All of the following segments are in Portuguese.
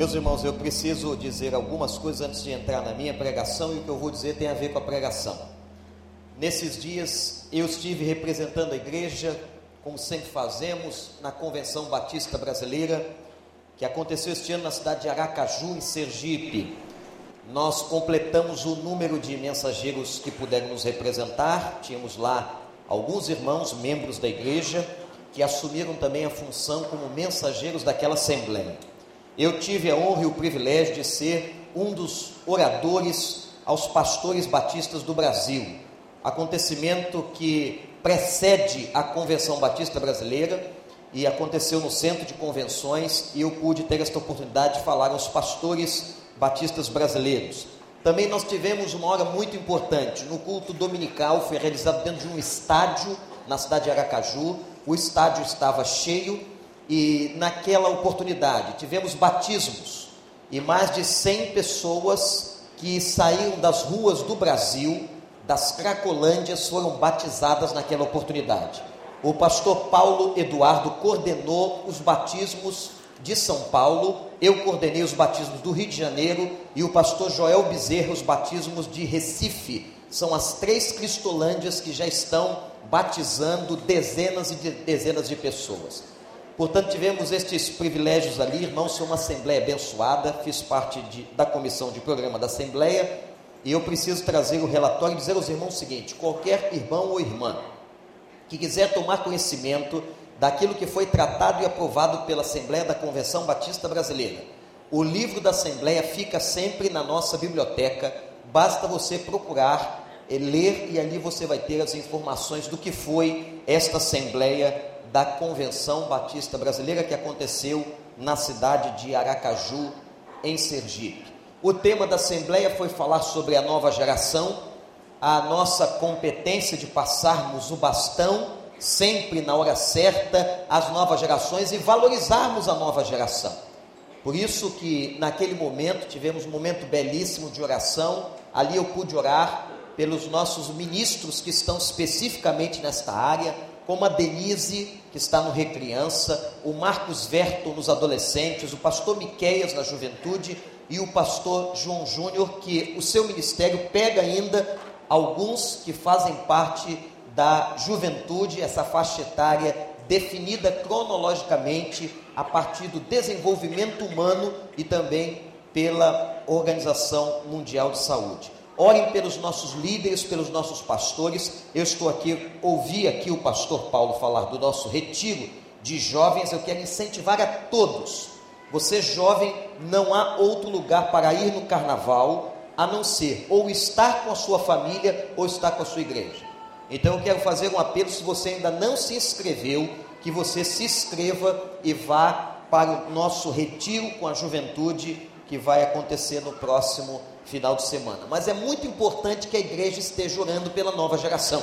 Meus irmãos, eu preciso dizer algumas coisas antes de entrar na minha pregação e o que eu vou dizer tem a ver com a pregação. Nesses dias eu estive representando a igreja, como sempre fazemos, na Convenção Batista Brasileira, que aconteceu este ano na cidade de Aracaju, em Sergipe. Nós completamos o número de mensageiros que puderam nos representar, tínhamos lá alguns irmãos, membros da igreja, que assumiram também a função como mensageiros daquela assembleia. Eu tive a honra e o privilégio de ser um dos oradores aos pastores batistas do Brasil, acontecimento que precede a Convenção Batista Brasileira e aconteceu no Centro de Convenções e eu pude ter esta oportunidade de falar aos pastores batistas brasileiros. Também nós tivemos uma hora muito importante no culto dominical, foi realizado dentro de um estádio na cidade de Aracaju. O estádio estava cheio e naquela oportunidade tivemos batismos e mais de 100 pessoas que saíram das ruas do Brasil, das Cracolândias, foram batizadas naquela oportunidade. O pastor Paulo Eduardo coordenou os batismos de São Paulo, eu coordenei os batismos do Rio de Janeiro e o pastor Joel Bezerra os batismos de Recife. São as três cristolândias que já estão batizando dezenas e de, dezenas de pessoas. Portanto, tivemos estes privilégios ali, irmãos, sou uma assembleia abençoada, fiz parte de, da comissão de programa da assembleia, e eu preciso trazer o relatório e dizer aos irmãos o seguinte: qualquer irmão ou irmã que quiser tomar conhecimento daquilo que foi tratado e aprovado pela Assembleia da Convenção Batista Brasileira, o livro da Assembleia fica sempre na nossa biblioteca, basta você procurar, ler e ali você vai ter as informações do que foi esta Assembleia da Convenção Batista Brasileira que aconteceu na cidade de Aracaju, em Sergipe. O tema da Assembleia foi falar sobre a nova geração, a nossa competência de passarmos o bastão sempre na hora certa às novas gerações e valorizarmos a nova geração. Por isso que naquele momento tivemos um momento belíssimo de oração. Ali eu pude orar pelos nossos ministros que estão especificamente nesta área, como a Denise, que está no Recriança, o Marcos Verto nos adolescentes, o pastor Miqueias na juventude e o pastor João Júnior, que o seu ministério pega ainda alguns que fazem parte da juventude, essa faixa etária definida cronologicamente a partir do desenvolvimento humano e também pela Organização Mundial de Saúde. Orem pelos nossos líderes, pelos nossos pastores. Eu estou aqui, ouvi aqui o pastor Paulo falar do nosso retiro de jovens. Eu quero incentivar a todos. Você jovem, não há outro lugar para ir no carnaval a não ser ou estar com a sua família ou estar com a sua igreja. Então eu quero fazer um apelo, se você ainda não se inscreveu, que você se inscreva e vá para o nosso retiro com a juventude que vai acontecer no próximo final de semana. Mas é muito importante que a igreja esteja orando pela nova geração.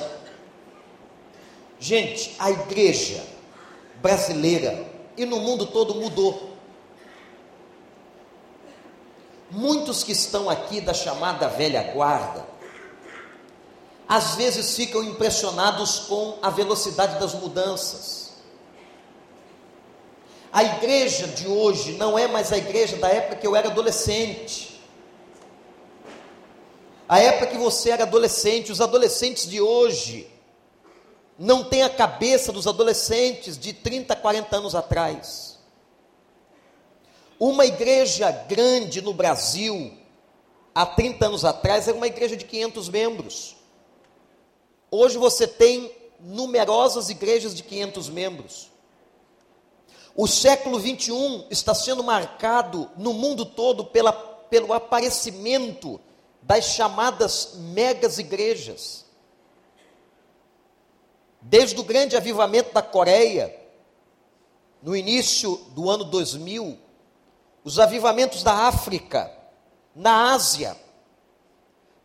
Gente, a igreja brasileira e no mundo todo mudou. Muitos que estão aqui da chamada velha guarda, às vezes ficam impressionados com a velocidade das mudanças. A igreja de hoje não é mais a igreja da época que eu era adolescente. A época que você era adolescente, os adolescentes de hoje não têm a cabeça dos adolescentes de 30, 40 anos atrás. Uma igreja grande no Brasil, há 30 anos atrás, era uma igreja de 500 membros. Hoje você tem numerosas igrejas de 500 membros. O século 21 está sendo marcado no mundo todo pela, pelo aparecimento das chamadas megas igrejas. Desde o grande avivamento da Coreia, no início do ano 2000, os avivamentos da África, na Ásia,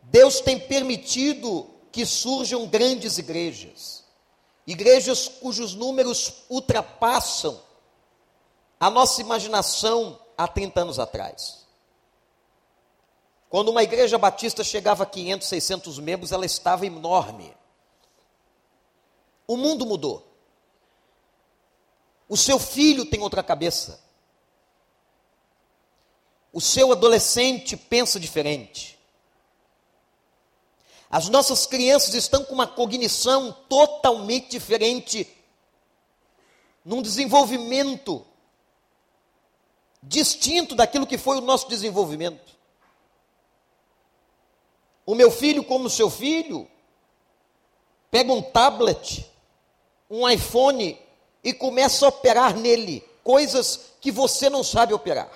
Deus tem permitido que surjam grandes igrejas, igrejas cujos números ultrapassam a nossa imaginação há 30 anos atrás. Quando uma igreja batista chegava a 500, 600 membros, ela estava enorme. O mundo mudou. O seu filho tem outra cabeça. o seu adolescente pensa diferente. As nossas crianças estão com uma cognição totalmente diferente, num desenvolvimento distinto daquilo que foi o nosso desenvolvimento. O meu filho, como seu filho, pega um tablet, um iPhone e começa a operar nele coisas que você não sabe operar.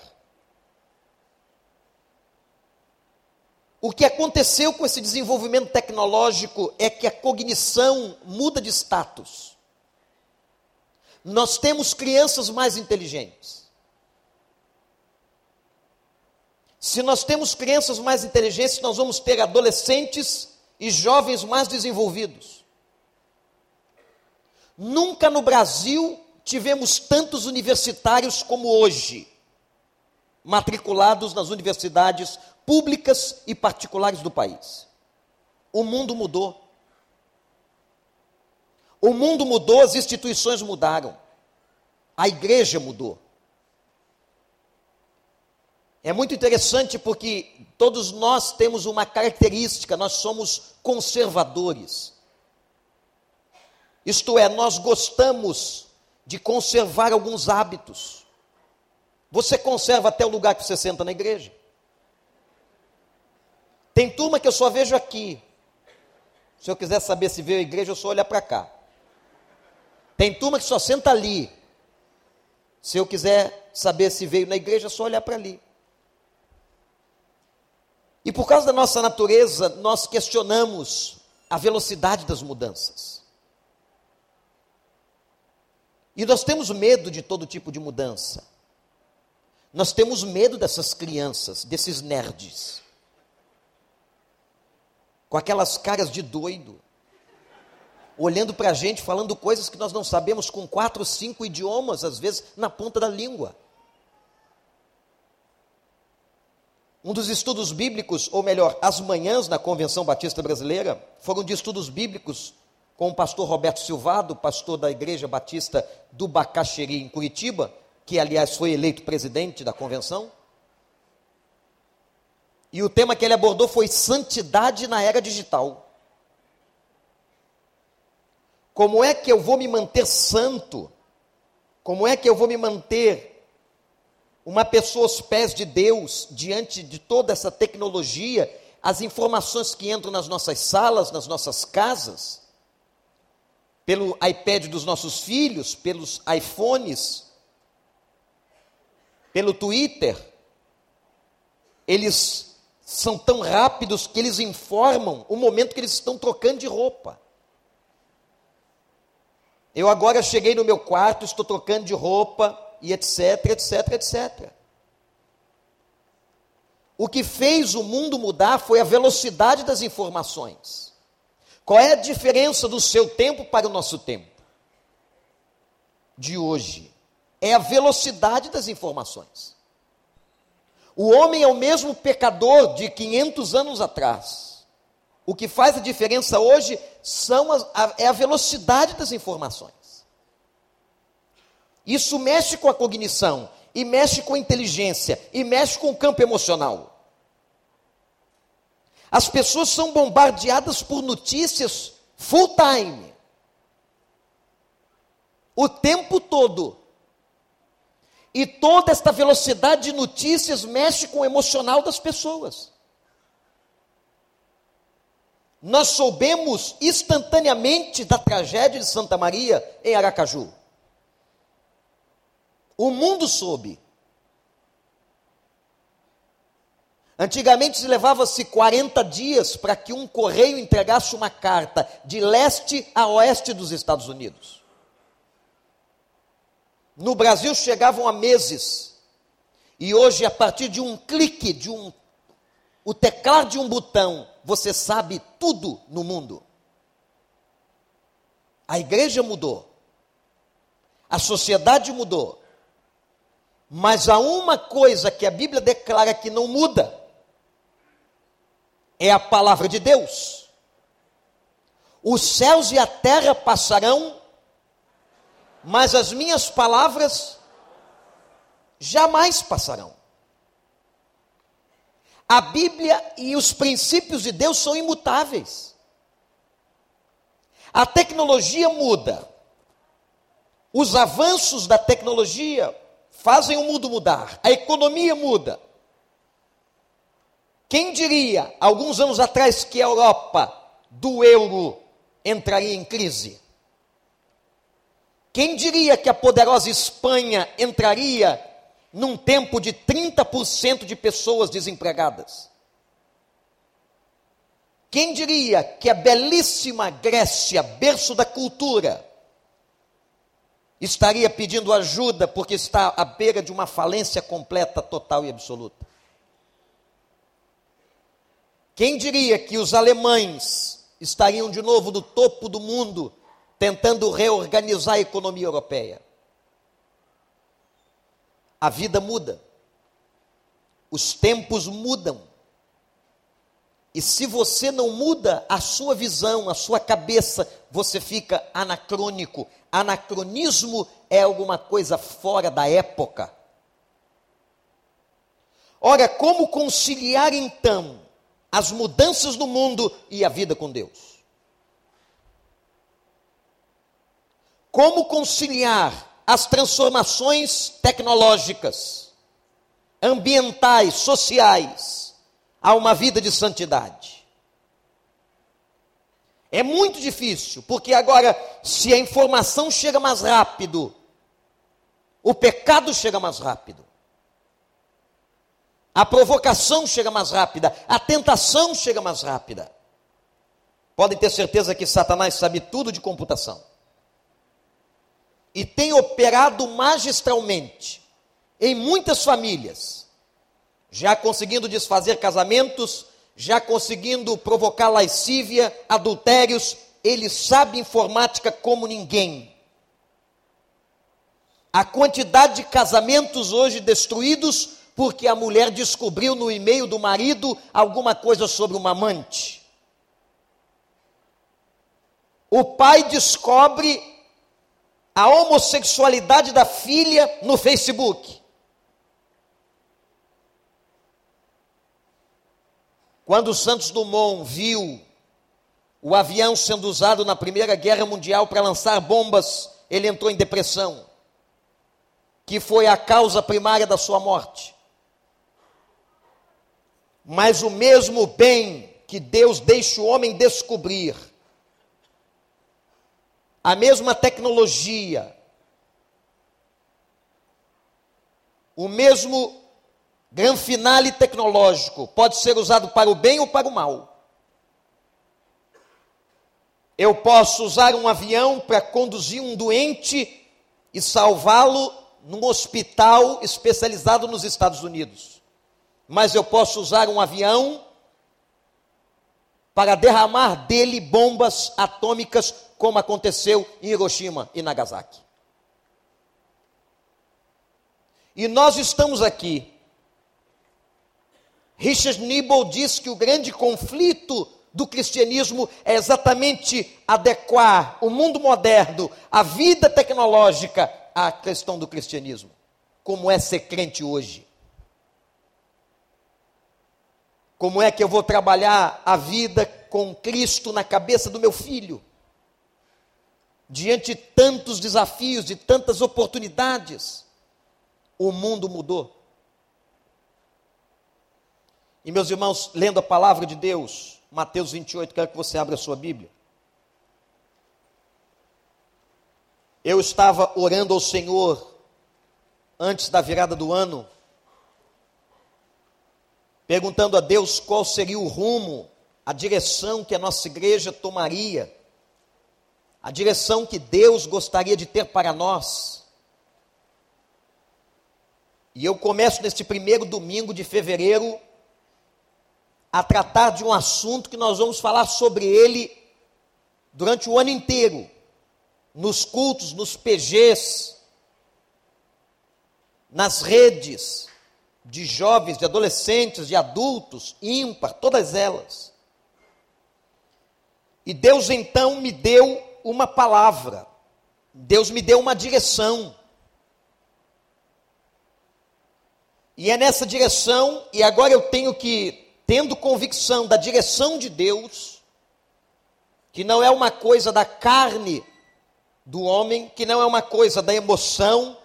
O que aconteceu com esse desenvolvimento tecnológico é que a cognição muda de status. Nós temos crianças mais inteligentes. Se nós temos crianças mais inteligentes, nós vamos ter adolescentes e jovens mais desenvolvidos. Nunca no Brasil tivemos tantos universitários como hoje, matriculados nas universidades públicas e particulares do país. O mundo mudou. O mundo mudou, as instituições mudaram. A igreja mudou. É muito interessante porque todos nós temos uma característica, nós somos conservadores. Isto é, nós gostamos de conservar alguns hábitos. Você conserva até o lugar que você senta na igreja. Tem turma que eu só vejo aqui. Se eu quiser saber se veio a igreja, eu só olhar para cá. Tem turma que só senta ali. Se eu quiser saber se veio na igreja, é só olhar para ali. E por causa da nossa natureza, nós questionamos a velocidade das mudanças. E nós temos medo de todo tipo de mudança. Nós temos medo dessas crianças, desses nerds com aquelas caras de doido, olhando para a gente, falando coisas que nós não sabemos, com quatro, cinco idiomas, às vezes, na ponta da língua. Um dos estudos bíblicos, ou melhor, as manhãs na Convenção Batista Brasileira, foram de estudos bíblicos com o pastor Roberto Silvado, pastor da Igreja Batista do Bacaxeri, em Curitiba, que aliás foi eleito presidente da convenção. E o tema que ele abordou foi santidade na era digital. Como é que eu vou me manter santo? Como é que eu vou me manter uma pessoa aos pés de Deus diante de toda essa tecnologia, as informações que entram nas nossas salas, nas nossas casas, pelo iPad dos nossos filhos, pelos iPhones, pelo Twitter, eles são tão rápidos que eles informam o momento que eles estão trocando de roupa. Eu agora cheguei no meu quarto, estou trocando de roupa e etc, etc, etc. O que fez o mundo mudar foi a velocidade das informações. Qual é a diferença do seu tempo para o nosso tempo? De hoje. É a velocidade das informações. O homem é o mesmo pecador de 500 anos atrás. O que faz a diferença hoje são as, a, é a velocidade das informações. Isso mexe com a cognição, e mexe com a inteligência, e mexe com o campo emocional. As pessoas são bombardeadas por notícias full time. O tempo todo. E toda esta velocidade de notícias mexe com o emocional das pessoas. Nós soubemos instantaneamente da tragédia de Santa Maria em Aracaju. O mundo soube. Antigamente se levava-se 40 dias para que um correio entregasse uma carta de leste a oeste dos Estados Unidos. No Brasil chegavam a meses. E hoje, a partir de um clique, de um o teclar de um botão, você sabe tudo no mundo. A igreja mudou. A sociedade mudou. Mas há uma coisa que a Bíblia declara que não muda: é a palavra de Deus. Os céus e a terra passarão, mas as minhas palavras jamais passarão. A Bíblia e os princípios de Deus são imutáveis. A tecnologia muda. Os avanços da tecnologia fazem o mundo mudar. A economia muda. Quem diria, alguns anos atrás, que a Europa do euro entraria em crise? Quem diria que a poderosa Espanha entraria num tempo de 30% de pessoas desempregadas? Quem diria que a belíssima Grécia, berço da cultura, estaria pedindo ajuda porque está à beira de uma falência completa, total e absoluta? Quem diria que os alemães estariam de novo no topo do mundo, tentando reorganizar a economia europeia? A vida muda, os tempos mudam. E se você não muda a sua visão, a sua cabeça, você fica anacrônico. Anacronismo é alguma coisa fora da época. Ora, como conciliar então as mudanças do mundo e a vida com Deus. Como conciliar as transformações tecnológicas, ambientais, sociais, a uma vida de santidade? É muito difícil, porque agora, se a informação chega mais rápido, o pecado chega mais rápido. A provocação chega mais rápida, a tentação chega mais rápida. Podem ter certeza que Satanás sabe tudo de computação. E tem operado magistralmente em muitas famílias, já conseguindo desfazer casamentos, já conseguindo provocar lascívia, adultérios, ele sabe informática como ninguém. A quantidade de casamentos hoje destruídos porque a mulher descobriu no e-mail do marido alguma coisa sobre uma amante. O pai descobre a homossexualidade da filha no Facebook. Quando Santos Dumont viu o avião sendo usado na Primeira Guerra Mundial para lançar bombas, ele entrou em depressão, que foi a causa primária da sua morte. Mas o mesmo bem que Deus deixa o homem descobrir, a mesma tecnologia, o mesmo gran finale tecnológico pode ser usado para o bem ou para o mal. Eu posso usar um avião para conduzir um doente e salvá-lo num hospital especializado nos Estados Unidos mas eu posso usar um avião para derramar dele bombas atômicas, como aconteceu em Hiroshima e Nagasaki. E nós estamos aqui. Richard Niebuhr diz que o grande conflito do cristianismo é exatamente adequar o mundo moderno, a vida tecnológica à questão do cristianismo. Como é ser crente hoje? Como é que eu vou trabalhar a vida com Cristo na cabeça do meu filho? Diante de tantos desafios, de tantas oportunidades, o mundo mudou. E meus irmãos, lendo a palavra de Deus, Mateus 28, quero que você abra a sua Bíblia. Eu estava orando ao Senhor antes da virada do ano, perguntando a Deus qual seria o rumo, a direção que a nossa igreja tomaria, a direção que Deus gostaria de ter para nós. E eu começo neste primeiro domingo de fevereiro a tratar de um assunto que nós vamos falar sobre ele durante o ano inteiro, nos cultos, nos PGs, nas redes, de jovens, de adolescentes, de adultos, ímpar, todas elas. E Deus então me deu uma palavra, Deus me deu uma direção. E é nessa direção, e agora eu tenho que, tendo convicção da direção de Deus, que não é uma coisa da carne do homem, que não é uma coisa da emoção,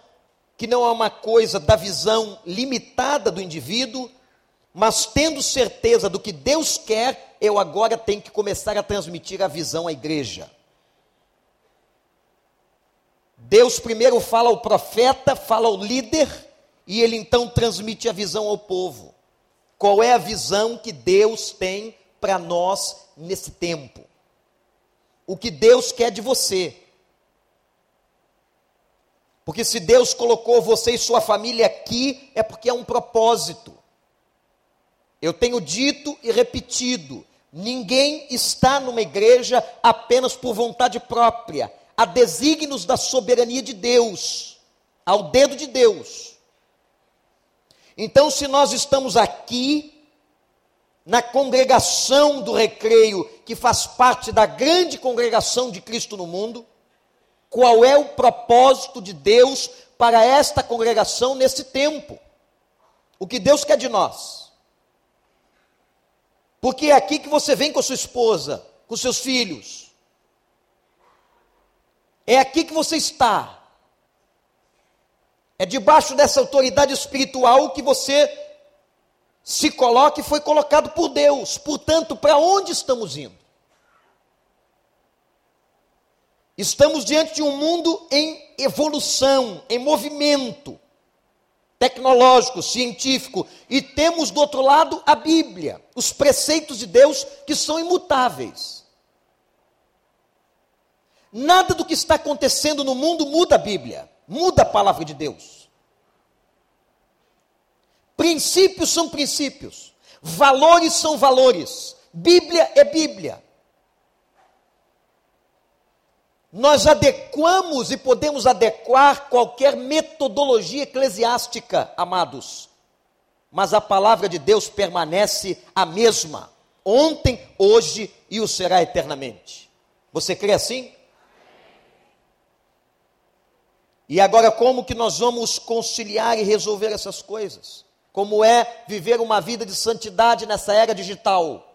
que não é uma coisa da visão limitada do indivíduo, mas tendo certeza do que Deus quer, eu agora tenho que começar a transmitir a visão à igreja. Deus primeiro fala ao profeta, fala ao líder, e ele então transmite a visão ao povo. Qual é a visão que Deus tem para nós nesse tempo? O que Deus quer de você? Porque se Deus colocou você e sua família aqui, é porque é um propósito. Eu tenho dito e repetido: ninguém está numa igreja apenas por vontade própria. Há desígnios da soberania de Deus, ao dedo de Deus. Então, se nós estamos aqui, na congregação do recreio, que faz parte da grande congregação de Cristo no mundo, qual é o propósito de Deus para esta congregação nesse tempo? O que Deus quer de nós? Porque é aqui que você vem com a sua esposa, com seus filhos. É aqui que você está. É debaixo dessa autoridade espiritual que você se coloca e foi colocado por Deus. Portanto, para onde estamos indo? Estamos diante de um mundo em evolução, em movimento tecnológico, científico, e temos do outro lado a Bíblia, os preceitos de Deus que são imutáveis. Nada do que está acontecendo no mundo muda a Bíblia, muda a palavra de Deus. Princípios são princípios, valores são valores, Bíblia é Bíblia. Nós adequamos e podemos adequar qualquer metodologia eclesiástica, amados, mas a palavra de Deus permanece a mesma, ontem, hoje e o será eternamente. Você crê assim? E agora, como que nós vamos conciliar e resolver essas coisas? Como é viver uma vida de santidade nessa era digital?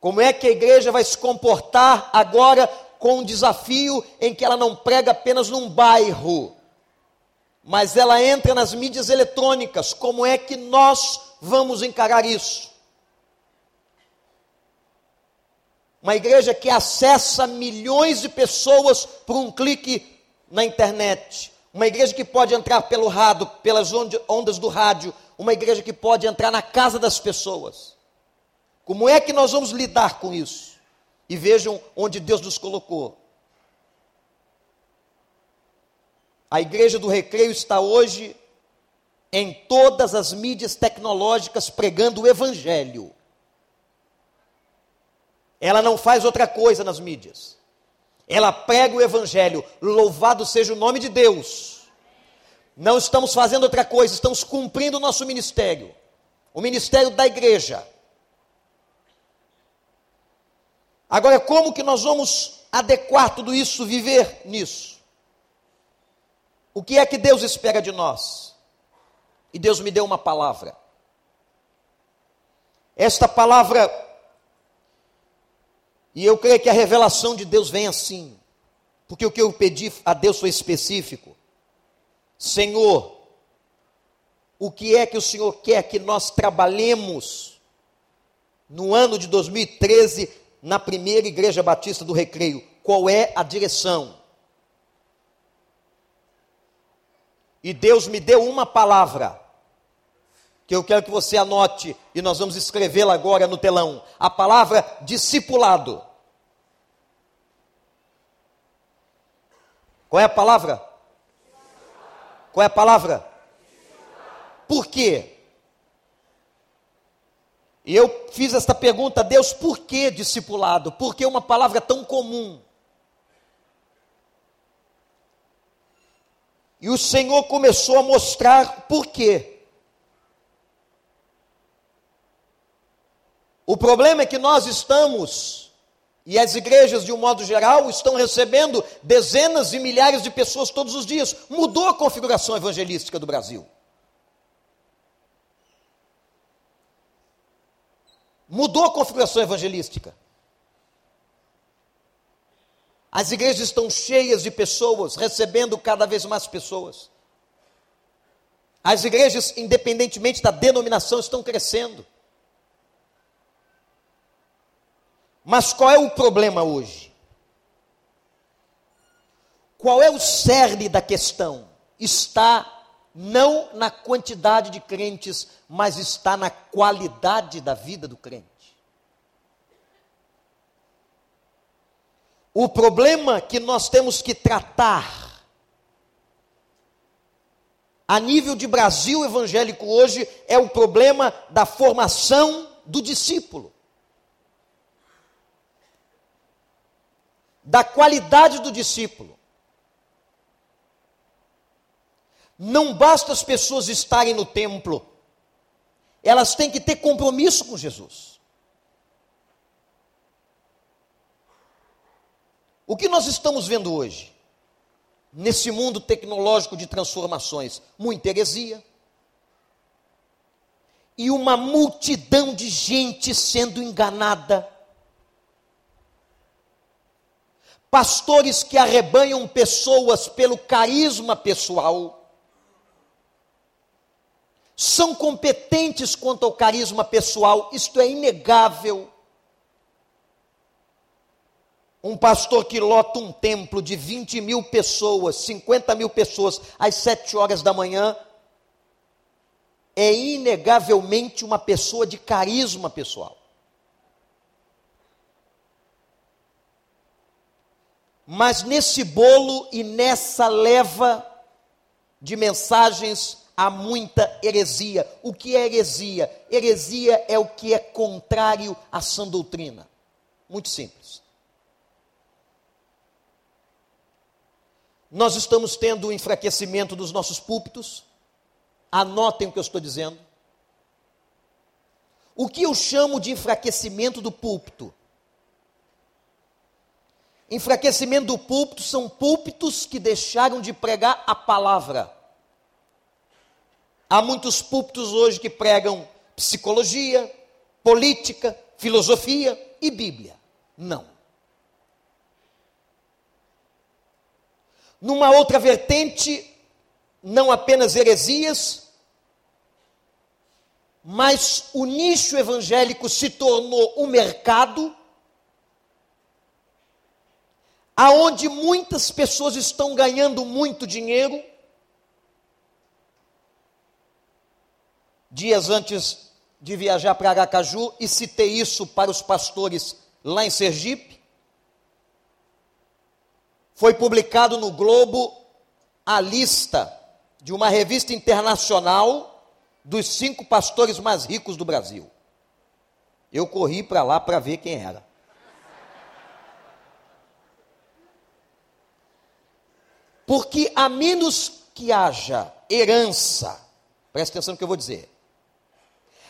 Como é que a igreja vai se comportar agora com um desafio em que ela não prega apenas num bairro, mas ela entra nas mídias eletrônicas. Como é que nós vamos encarar isso? Uma igreja que acessa milhões de pessoas por um clique na internet. Uma igreja que pode entrar pelo rádio, pelas ondas do rádio. Uma igreja que pode entrar na casa das pessoas. Como é que nós vamos lidar com isso? E vejam onde Deus nos colocou. A igreja do recreio está hoje em todas as mídias tecnológicas pregando o evangelho. Ela não faz outra coisa nas mídias. Ela prega o evangelho. Louvado seja o nome de Deus. Não estamos fazendo outra coisa, estamos cumprindo o nosso ministério. O ministério da igreja Agora, como que nós vamos adequar tudo isso, viver nisso? O que é que Deus espera de nós? E Deus me deu uma palavra. Esta palavra, e eu creio que a revelação de Deus vem assim, porque o que eu pedi a Deus foi específico. Senhor, o que é que o Senhor quer que nós trabalhemos no ano de 2013 na primeira igreja batista do Recreio? Qual é a direção? E Deus me deu uma palavra, que eu quero que você anote, e nós vamos escrevê-la agora no telão: a palavra discipulado. Qual é a palavra? Qual é a palavra? Por quê? E eu fiz esta pergunta a Deus: por que discipulado? Por que uma palavra tão comum? E o Senhor começou a mostrar por quê. O problema é que nós estamos, e as igrejas, de um modo geral, estão recebendo dezenas e milhares de pessoas todos os dias. Mudou a configuração evangelística do Brasil. Mudou a configuração evangelística. As igrejas estão cheias de pessoas, recebendo cada vez mais pessoas. As igrejas, independentemente da denominação, estão crescendo. Mas qual é o problema hoje? Qual é o cerne da questão? Está não na quantidade de crentes, mas está na qualidade da vida do crente. O problema que nós temos que tratar a nível de Brasil evangélico hoje é o problema da formação do discípulo. Da qualidade do discípulo. Não basta as pessoas estarem no templo, elas têm que ter compromisso com Jesus. O que nós estamos vendo hoje? Nesse mundo tecnológico de transformações, muita heresia. E uma multidão de gente sendo enganada. Pastores que arrebanham pessoas pelo carisma pessoal são competentes quanto ao carisma pessoal, isto é inegável. Um pastor que lota um templo de 20 mil pessoas, 50 mil pessoas, às 7 horas da manhã, é inegavelmente uma pessoa de carisma pessoal. Mas nesse bolo e nessa leva de mensagens há muita heresia. O que é heresia? Heresia é o que é contrário à sã doutrina. Muito simples. Nós estamos tendo o enfraquecimento dos nossos púlpitos. Anotem o que eu estou dizendo. O que eu chamo de enfraquecimento do púlpito? Enfraquecimento do púlpito são púlpitos que deixaram de pregar a palavra. Há muitos púlpitos hoje que pregam psicologia, política, filosofia e Bíblia. Não. Numa outra vertente, não apenas heresias, mas o nicho evangélico se tornou o mercado aonde muitas pessoas estão ganhando muito dinheiro dias antes de viajar para Aracaju e citei isso para os pastores lá em Sergipe. Foi publicado no Globo a lista de uma revista internacional dos cinco pastores mais ricos do Brasil. Eu corri para lá para ver quem era. Porque a menos que haja herança, preste atenção no que eu vou dizer,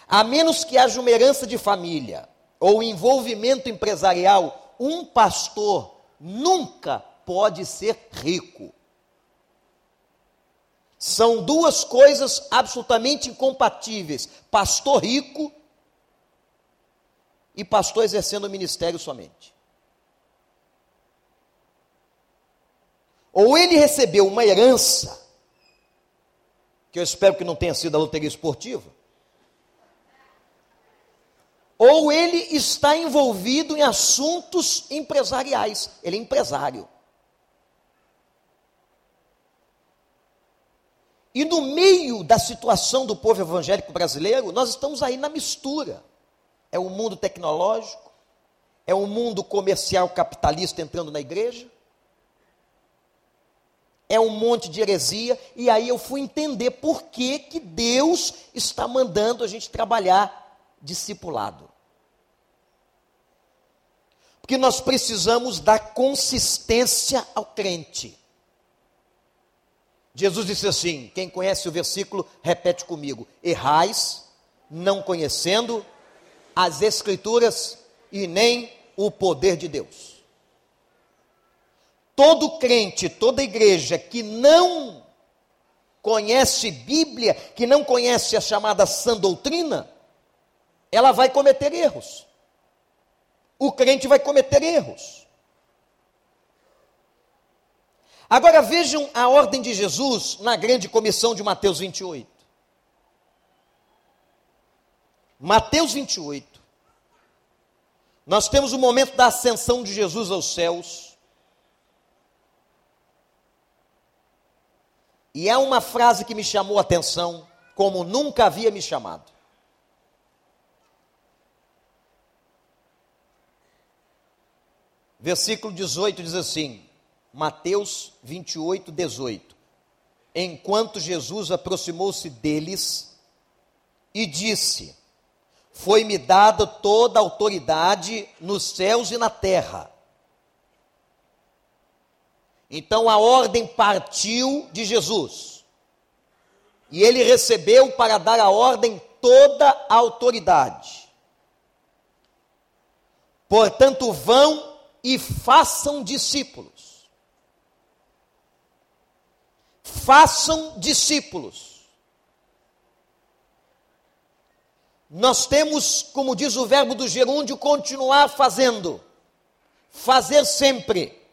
a menos que haja uma herança de família ou envolvimento empresarial, um pastor nunca pode ser rico. São duas coisas absolutamente incompatíveis: pastor rico e pastor exercendo o ministério somente. Ou ele recebeu uma herança, que eu espero que não tenha sido a loteria esportiva, ou ele está envolvido em assuntos empresariais, ele é empresário. E no meio da situação do povo evangélico brasileiro, nós estamos aí na mistura. É o mundo tecnológico, é o mundo comercial capitalista entrando na igreja, é um monte de heresia, e aí eu fui entender por que, que Deus está mandando a gente trabalhar discipulado. Porque nós precisamos dar consistência ao crente. Jesus disse assim: quem conhece o versículo, repete comigo: errais, não conhecendo as Escrituras e nem o poder de Deus. Todo crente, toda igreja que não conhece Bíblia, que não conhece a chamada sã doutrina, ela vai cometer erros. O crente vai cometer erros. Agora vejam a ordem de Jesus na grande comissão de Mateus 28. Mateus 28. Nós temos o momento da ascensão de Jesus aos céus. E é uma frase que me chamou a atenção, como nunca havia me chamado. Versículo 18 diz assim: Mateus 28, 18. Enquanto Jesus aproximou-se deles e disse: Foi-me dada toda a autoridade nos céus e na terra. Então a ordem partiu de Jesus. E ele recebeu para dar a ordem toda a autoridade. Portanto, vão e façam discípulos façam discípulos. Nós temos, como diz o verbo do gerúndio, continuar fazendo, fazer sempre.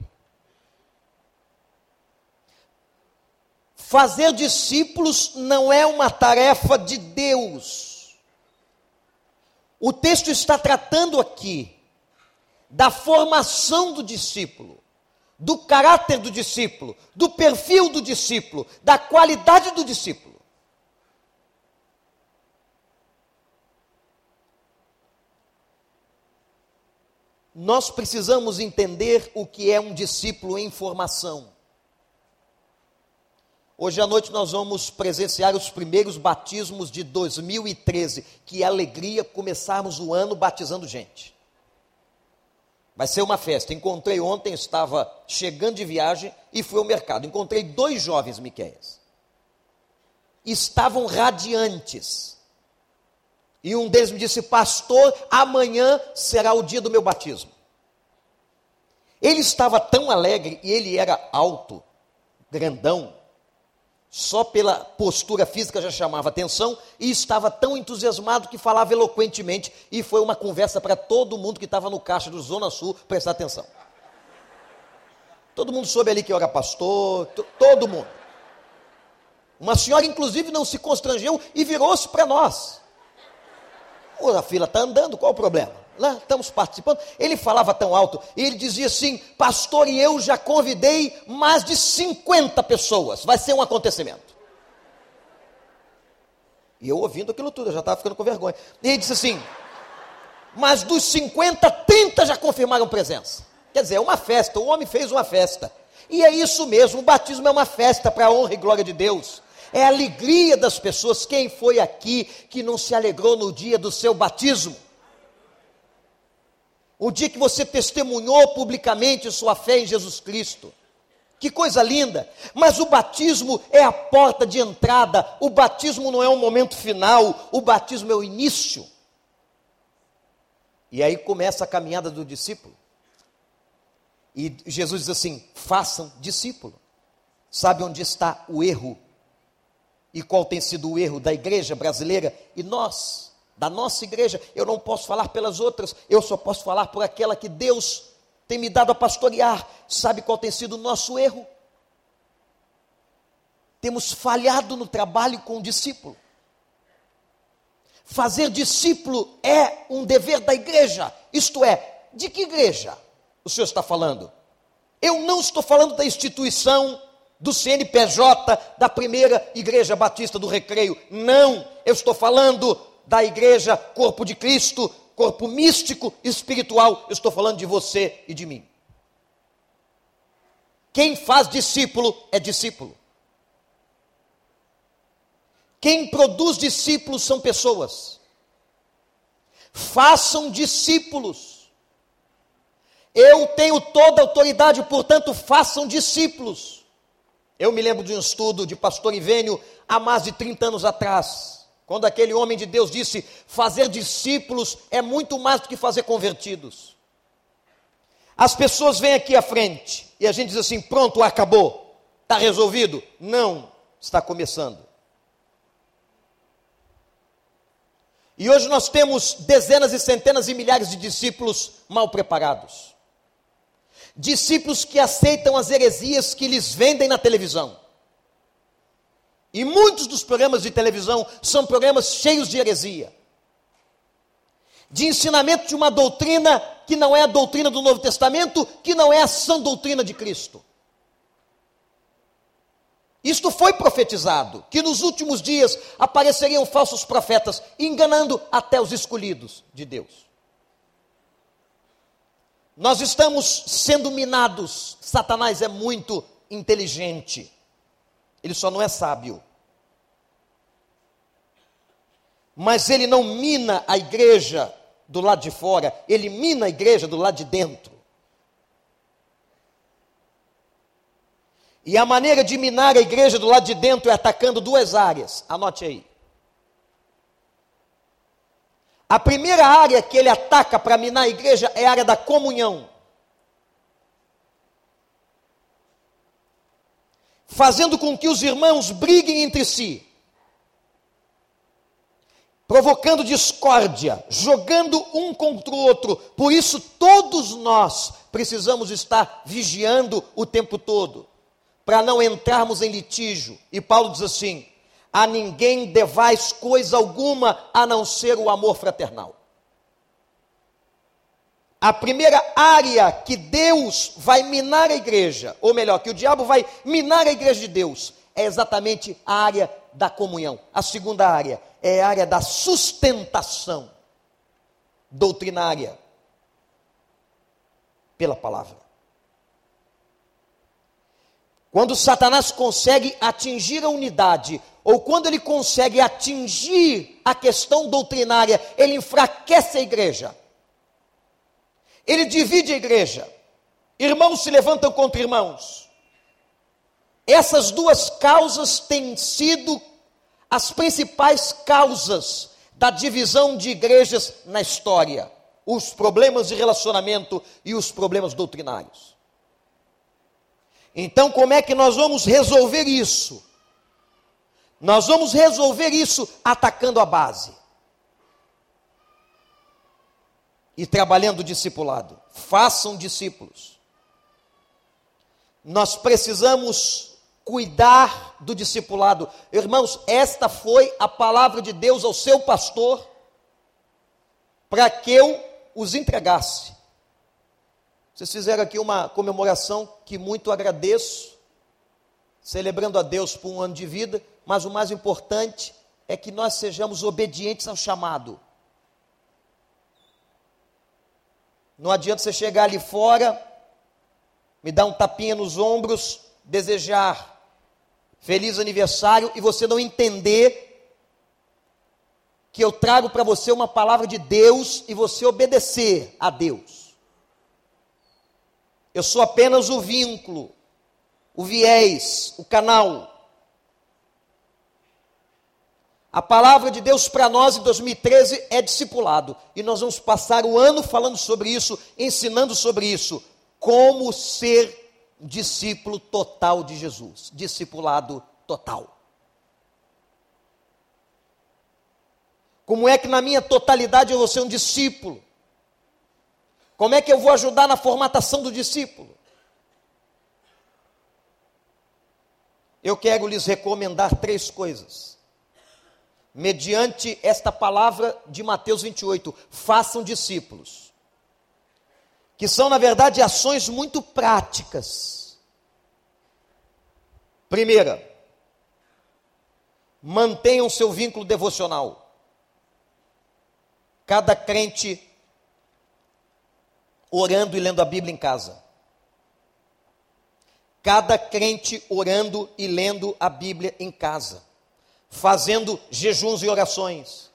Fazer discípulos não é uma tarefa de Deus. O texto está tratando aqui da formação do discípulo do caráter do discípulo, do perfil do discípulo, da qualidade do discípulo. Nós precisamos entender o que é um discípulo em formação. Hoje à noite nós vamos presenciar os primeiros batismos de 2013. Que alegria começarmos o ano batizando gente. Vai ser uma festa. Encontrei ontem, estava chegando de viagem e fui ao mercado. Encontrei dois jovens Miquéias. Estavam radiantes. E um deles me disse: Pastor, amanhã será o dia do meu batismo. Ele estava tão alegre e ele era alto, grandão, só pela postura física já chamava atenção e estava tão entusiasmado que falava eloquentemente e foi uma conversa para todo mundo que estava no caixa do Zona Sul prestar atenção. Todo mundo soube ali que era pastor, todo mundo. Uma senhora, inclusive, não se constrangeu e virou-se para nós. A fila está andando, qual o problema? Lá estamos participando. Ele falava tão alto, e ele dizia assim: Pastor, e eu já convidei mais de 50 pessoas, vai ser um acontecimento. E eu ouvindo aquilo tudo, eu já estava ficando com vergonha. E ele disse assim: Mas dos 50, 30 já confirmaram presença. Quer dizer, é uma festa, o homem fez uma festa. E é isso mesmo, o batismo é uma festa para a honra e glória de Deus. É a alegria das pessoas. Quem foi aqui que não se alegrou no dia do seu batismo? O dia que você testemunhou publicamente sua fé em Jesus Cristo. Que coisa linda! Mas o batismo é a porta de entrada, o batismo não é o momento final, o batismo é o início. E aí começa a caminhada do discípulo. E Jesus diz assim: façam discípulo. Sabe onde está o erro? E qual tem sido o erro da igreja brasileira? E nós? Da nossa igreja, eu não posso falar pelas outras, eu só posso falar por aquela que Deus tem me dado a pastorear. Sabe qual tem sido o nosso erro? Temos falhado no trabalho com o discípulo. Fazer discípulo é um dever da igreja, isto é, de que igreja o senhor está falando? Eu não estou falando da instituição do CNPJ da primeira igreja batista do Recreio, não, eu estou falando da igreja, corpo de Cristo, corpo místico, espiritual. Estou falando de você e de mim. Quem faz discípulo é discípulo. Quem produz discípulos são pessoas. Façam discípulos. Eu tenho toda a autoridade, portanto, façam discípulos. Eu me lembro de um estudo de pastor Ivênio há mais de 30 anos atrás quando aquele homem de Deus disse: fazer discípulos é muito mais do que fazer convertidos. As pessoas vêm aqui à frente e a gente diz assim: pronto, acabou, está resolvido. Não, está começando. E hoje nós temos dezenas e centenas e milhares de discípulos mal preparados. Discípulos que aceitam as heresias que lhes vendem na televisão. E muitos dos programas de televisão são programas cheios de heresia. De ensinamento de uma doutrina que não é a doutrina do Novo Testamento, que não é a sã doutrina de Cristo. Isto foi profetizado, que nos últimos dias apareceriam falsos profetas, enganando até os escolhidos de Deus. Nós estamos sendo minados. Satanás é muito inteligente. Ele só não é sábio. Mas ele não mina a igreja do lado de fora, ele mina a igreja do lado de dentro. E a maneira de minar a igreja do lado de dentro é atacando duas áreas. Anote aí. A primeira área que ele ataca para minar a igreja é a área da comunhão. Fazendo com que os irmãos briguem entre si, provocando discórdia, jogando um contra o outro. Por isso, todos nós precisamos estar vigiando o tempo todo para não entrarmos em litígio. E Paulo diz assim: a ninguém devais coisa alguma a não ser o amor fraternal. A primeira área que Deus vai minar a igreja, ou melhor, que o diabo vai minar a igreja de Deus, é exatamente a área da comunhão. A segunda área é a área da sustentação doutrinária pela palavra. Quando Satanás consegue atingir a unidade, ou quando ele consegue atingir a questão doutrinária, ele enfraquece a igreja. Ele divide a igreja. Irmãos se levantam contra irmãos. Essas duas causas têm sido as principais causas da divisão de igrejas na história: os problemas de relacionamento e os problemas doutrinários. Então, como é que nós vamos resolver isso? Nós vamos resolver isso atacando a base e trabalhando o discipulado. Façam discípulos. Nós precisamos cuidar do discipulado. Irmãos, esta foi a palavra de Deus ao seu pastor para que eu os entregasse. Vocês fizeram aqui uma comemoração que muito agradeço, celebrando a Deus por um ano de vida, mas o mais importante é que nós sejamos obedientes ao chamado. Não adianta você chegar ali fora, me dar um tapinha nos ombros, desejar feliz aniversário e você não entender que eu trago para você uma palavra de Deus e você obedecer a Deus. Eu sou apenas o vínculo, o viés, o canal. A palavra de Deus para nós em 2013 é discipulado. E nós vamos passar o ano falando sobre isso, ensinando sobre isso. Como ser discípulo total de Jesus. Discipulado total. Como é que na minha totalidade eu vou ser um discípulo? Como é que eu vou ajudar na formatação do discípulo? Eu quero lhes recomendar três coisas. Mediante esta palavra de Mateus 28, façam discípulos. Que são, na verdade, ações muito práticas. Primeira, mantenham seu vínculo devocional. Cada crente orando e lendo a Bíblia em casa. Cada crente orando e lendo a Bíblia em casa, fazendo jejuns e orações,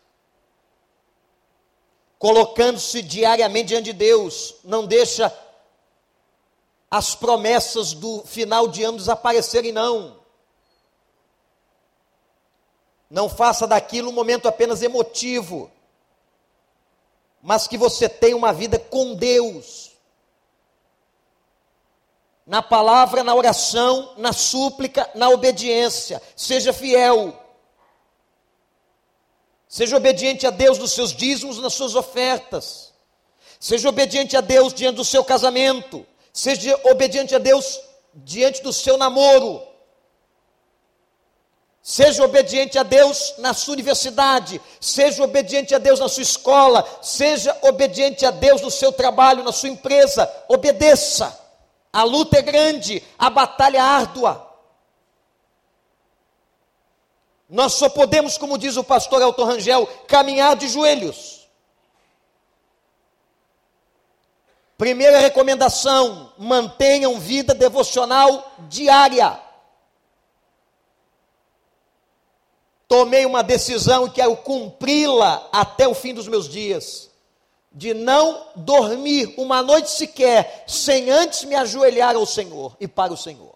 colocando-se diariamente diante de Deus, não deixa as promessas do final de ano desaparecerem, não. Não faça daquilo um momento apenas emotivo mas que você tenha uma vida com Deus. Na palavra, na oração, na súplica, na obediência. Seja fiel. Seja obediente a Deus nos seus dízimos, nas suas ofertas. Seja obediente a Deus diante do seu casamento. Seja obediente a Deus diante do seu namoro. Seja obediente a Deus na sua universidade, seja obediente a Deus na sua escola, seja obediente a Deus no seu trabalho, na sua empresa. Obedeça. A luta é grande, a batalha é árdua. Nós só podemos, como diz o pastor Elton Rangel, caminhar de joelhos. Primeira recomendação: mantenham vida devocional diária. Tomei uma decisão e quero cumpri-la até o fim dos meus dias, de não dormir uma noite sequer sem antes me ajoelhar ao Senhor e para o Senhor.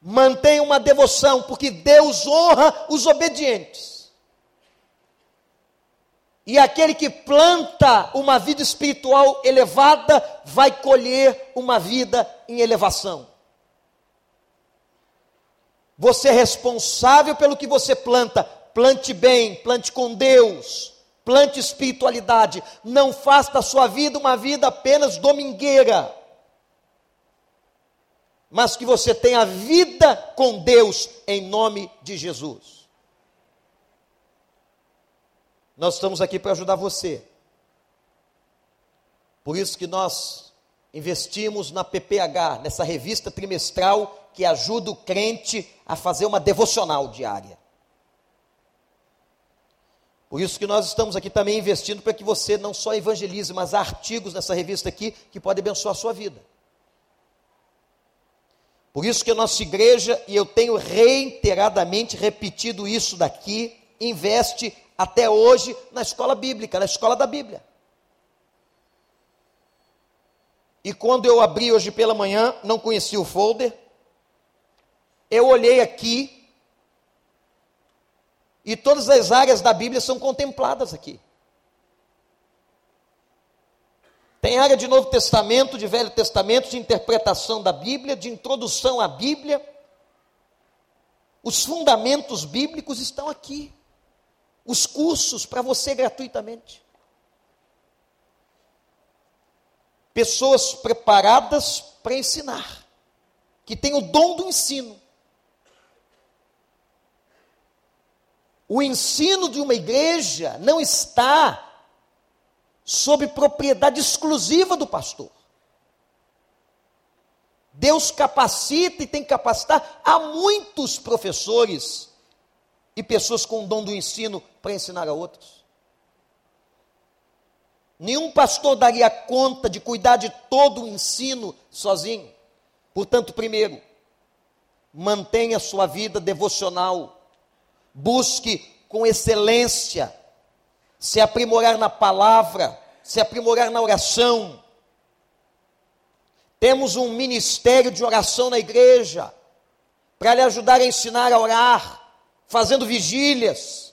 Mantenha uma devoção, porque Deus honra os obedientes. E aquele que planta uma vida espiritual elevada vai colher uma vida em elevação. Você é responsável pelo que você planta. Plante bem, plante com Deus, plante espiritualidade. Não faça da sua vida uma vida apenas domingueira mas que você tenha vida com Deus em nome de Jesus. Nós estamos aqui para ajudar você. Por isso que nós investimos na PPH, nessa revista trimestral que ajuda o crente a fazer uma devocional diária. Por isso que nós estamos aqui também investindo para que você não só evangelize, mas há artigos nessa revista aqui que podem abençoar a sua vida. Por isso que a nossa igreja, e eu tenho reiteradamente repetido isso daqui, investe até hoje na escola bíblica, na escola da Bíblia. E quando eu abri hoje pela manhã, não conheci o folder, eu olhei aqui, e todas as áreas da Bíblia são contempladas aqui. Tem área de Novo Testamento, de Velho Testamento, de interpretação da Bíblia, de introdução à Bíblia. Os fundamentos bíblicos estão aqui. Os cursos para você gratuitamente. Pessoas preparadas para ensinar, que têm o dom do ensino. O ensino de uma igreja não está sob propriedade exclusiva do pastor. Deus capacita e tem que capacitar a muitos professores e pessoas com o dom do ensino para ensinar a outros. Nenhum pastor daria conta de cuidar de todo o ensino sozinho. Portanto, primeiro, mantenha sua vida devocional, busque com excelência se aprimorar na palavra, se aprimorar na oração. Temos um ministério de oração na igreja, para lhe ajudar a ensinar a orar, fazendo vigílias.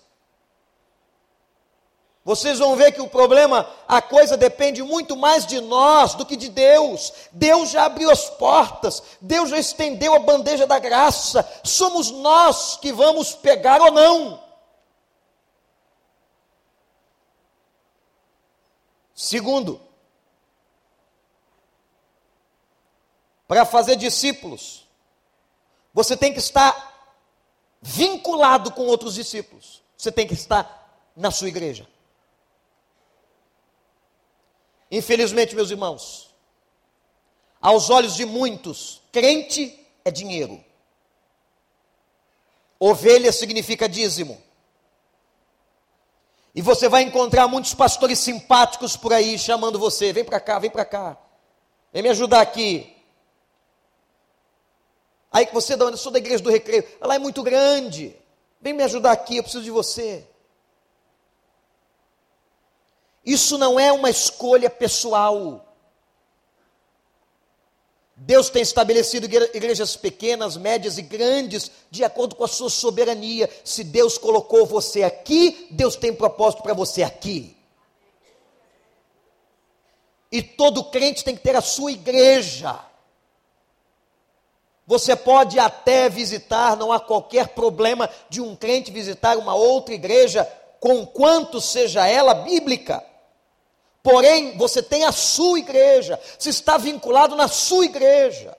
Vocês vão ver que o problema, a coisa depende muito mais de nós do que de Deus. Deus já abriu as portas, Deus já estendeu a bandeja da graça. Somos nós que vamos pegar ou não. Segundo, para fazer discípulos, você tem que estar vinculado com outros discípulos. Você tem que estar na sua igreja. Infelizmente, meus irmãos, aos olhos de muitos, crente é dinheiro. Ovelha significa dízimo. E você vai encontrar muitos pastores simpáticos por aí chamando você: vem para cá, vem para cá, vem me ajudar aqui. Aí que você dá, eu sou da igreja do recreio, ela é muito grande, vem me ajudar aqui, eu preciso de você. Isso não é uma escolha pessoal. Deus tem estabelecido igrejas pequenas, médias e grandes, de acordo com a sua soberania. Se Deus colocou você aqui, Deus tem propósito para você aqui. E todo crente tem que ter a sua igreja. Você pode até visitar, não há qualquer problema de um crente visitar uma outra igreja, conquanto seja ela bíblica. Porém, você tem a sua igreja, você está vinculado na sua igreja.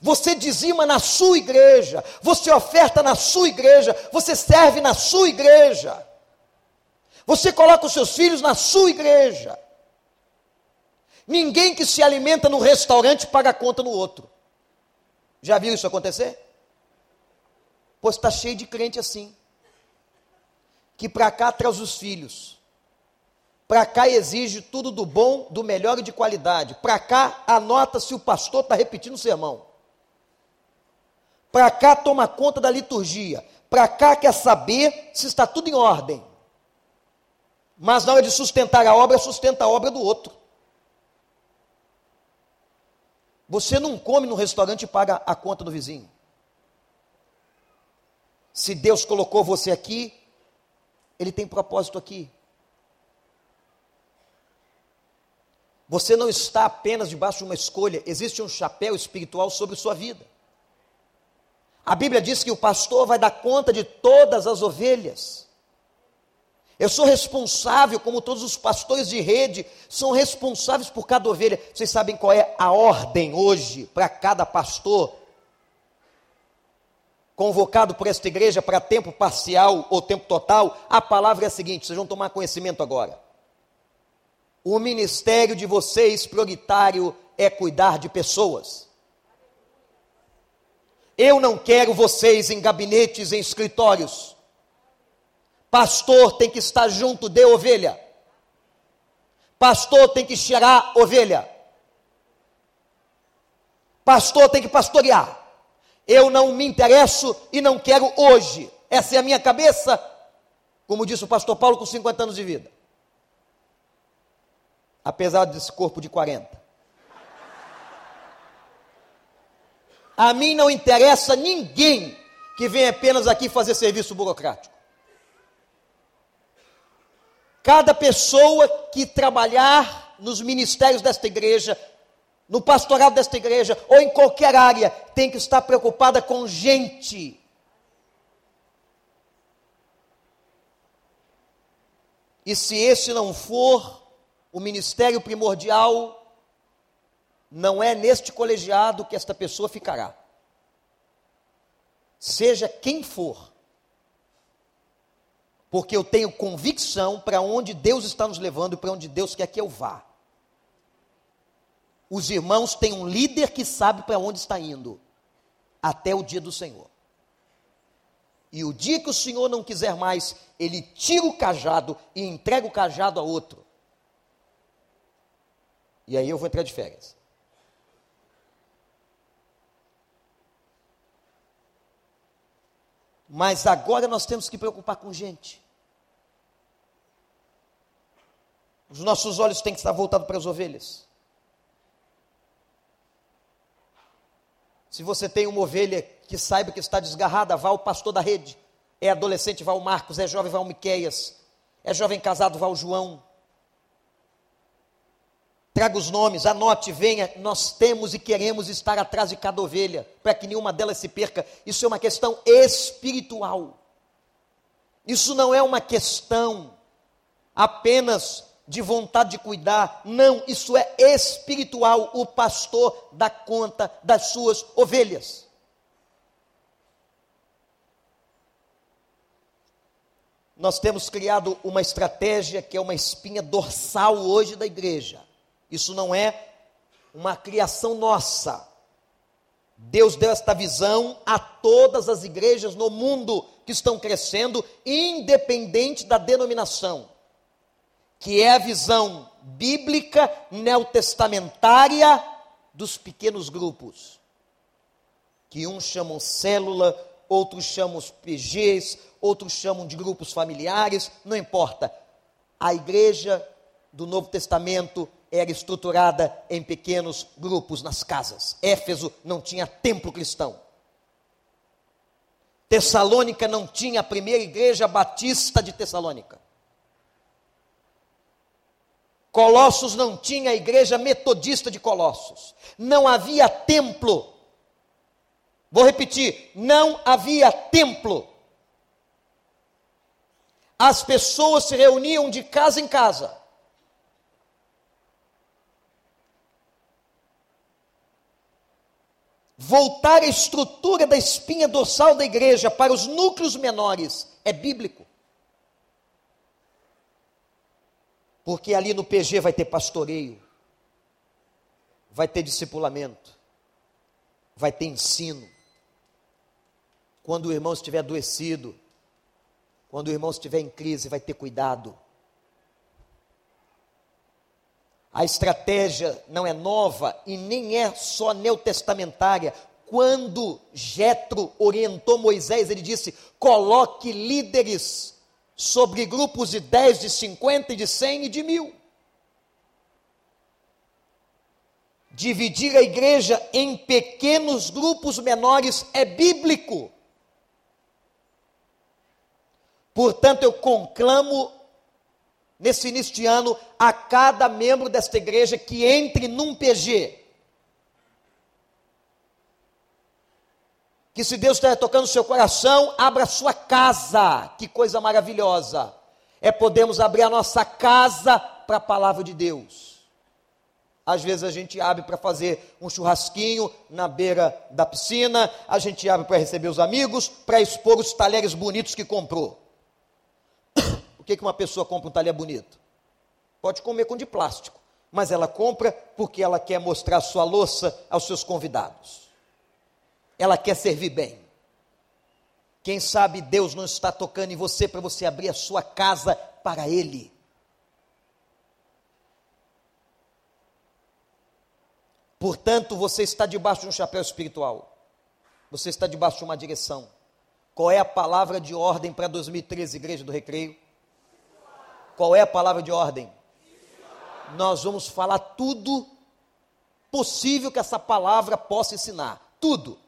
Você dizima na sua igreja, você oferta na sua igreja, você serve na sua igreja. Você coloca os seus filhos na sua igreja. Ninguém que se alimenta no restaurante paga conta no outro. Já viu isso acontecer? Pois está cheio de crente assim. Que para cá traz os filhos. Para cá exige tudo do bom, do melhor e de qualidade. Para cá anota se o pastor está repetindo o sermão. Para cá toma conta da liturgia. Para cá quer saber se está tudo em ordem. Mas na hora de sustentar a obra, sustenta a obra do outro. Você não come no restaurante e paga a conta do vizinho. Se Deus colocou você aqui, Ele tem propósito aqui. Você não está apenas debaixo de uma escolha, existe um chapéu espiritual sobre sua vida. A Bíblia diz que o pastor vai dar conta de todas as ovelhas. Eu sou responsável, como todos os pastores de rede são responsáveis por cada ovelha. Vocês sabem qual é a ordem hoje para cada pastor? Convocado por esta igreja para tempo parcial ou tempo total, a palavra é a seguinte: vocês vão tomar conhecimento agora. O ministério de vocês, prioritário, é cuidar de pessoas. Eu não quero vocês em gabinetes, em escritórios. Pastor tem que estar junto de ovelha. Pastor tem que cheirar ovelha. Pastor tem que pastorear. Eu não me interesso e não quero hoje. Essa é a minha cabeça, como disse o pastor Paulo com 50 anos de vida. Apesar desse corpo de 40. A mim não interessa ninguém que vem apenas aqui fazer serviço burocrático. Cada pessoa que trabalhar nos ministérios desta igreja, no pastorado desta igreja, ou em qualquer área, tem que estar preocupada com gente. E se esse não for o ministério primordial, não é neste colegiado que esta pessoa ficará. Seja quem for porque eu tenho convicção para onde Deus está nos levando e para onde Deus quer que eu vá. Os irmãos têm um líder que sabe para onde está indo, até o dia do Senhor. E o dia que o Senhor não quiser mais, ele tira o cajado e entrega o cajado a outro. E aí eu vou entrar de férias. Mas agora nós temos que preocupar com gente. Os nossos olhos têm que estar voltados para as ovelhas. Se você tem uma ovelha que saiba que está desgarrada, vá ao pastor da rede. É adolescente, vá ao Marcos. É jovem, vá ao Miqueias. É jovem casado, vá ao João. Traga os nomes, anote, venha. Nós temos e queremos estar atrás de cada ovelha, para que nenhuma delas se perca. Isso é uma questão espiritual. Isso não é uma questão apenas de vontade de cuidar. Não, isso é espiritual. O pastor dá conta das suas ovelhas. Nós temos criado uma estratégia que é uma espinha dorsal hoje da igreja. Isso não é uma criação nossa. Deus deu esta visão a todas as igrejas no mundo que estão crescendo, independente da denominação que é a visão bíblica neotestamentária dos pequenos grupos, que uns chamam célula, outros chamam os PGs, outros chamam de grupos familiares, não importa. A igreja do Novo Testamento era estruturada em pequenos grupos nas casas. Éfeso não tinha templo cristão. Tessalônica não tinha a primeira igreja batista de Tessalônica. Colossos não tinha a igreja metodista de Colossos. Não havia templo. Vou repetir: não havia templo. As pessoas se reuniam de casa em casa. Voltar a estrutura da espinha dorsal da igreja para os núcleos menores é bíblico. Porque ali no PG vai ter pastoreio, vai ter discipulamento, vai ter ensino. Quando o irmão estiver adoecido, quando o irmão estiver em crise, vai ter cuidado. A estratégia não é nova e nem é só neotestamentária. Quando Jetro orientou Moisés, ele disse: coloque líderes sobre grupos de 10, de 50, de 100 e de mil. Dividir a igreja em pequenos grupos menores é bíblico. Portanto, eu conclamo nesse início de ano a cada membro desta igreja que entre num PG. Que se Deus estiver tocando o seu coração, abra a sua casa. Que coisa maravilhosa. É podermos abrir a nossa casa para a palavra de Deus. Às vezes a gente abre para fazer um churrasquinho na beira da piscina, a gente abre para receber os amigos, para expor os talheres bonitos que comprou que, que uma pessoa compra um talher bonito? Pode comer com de plástico, mas ela compra porque ela quer mostrar sua louça aos seus convidados. Ela quer servir bem. Quem sabe Deus não está tocando em você para você abrir a sua casa para Ele. Portanto, você está debaixo de um chapéu espiritual. Você está debaixo de uma direção. Qual é a palavra de ordem para 2013, Igreja do Recreio? Qual é a palavra de ordem? Nós vamos falar tudo possível que essa palavra possa ensinar. Tudo.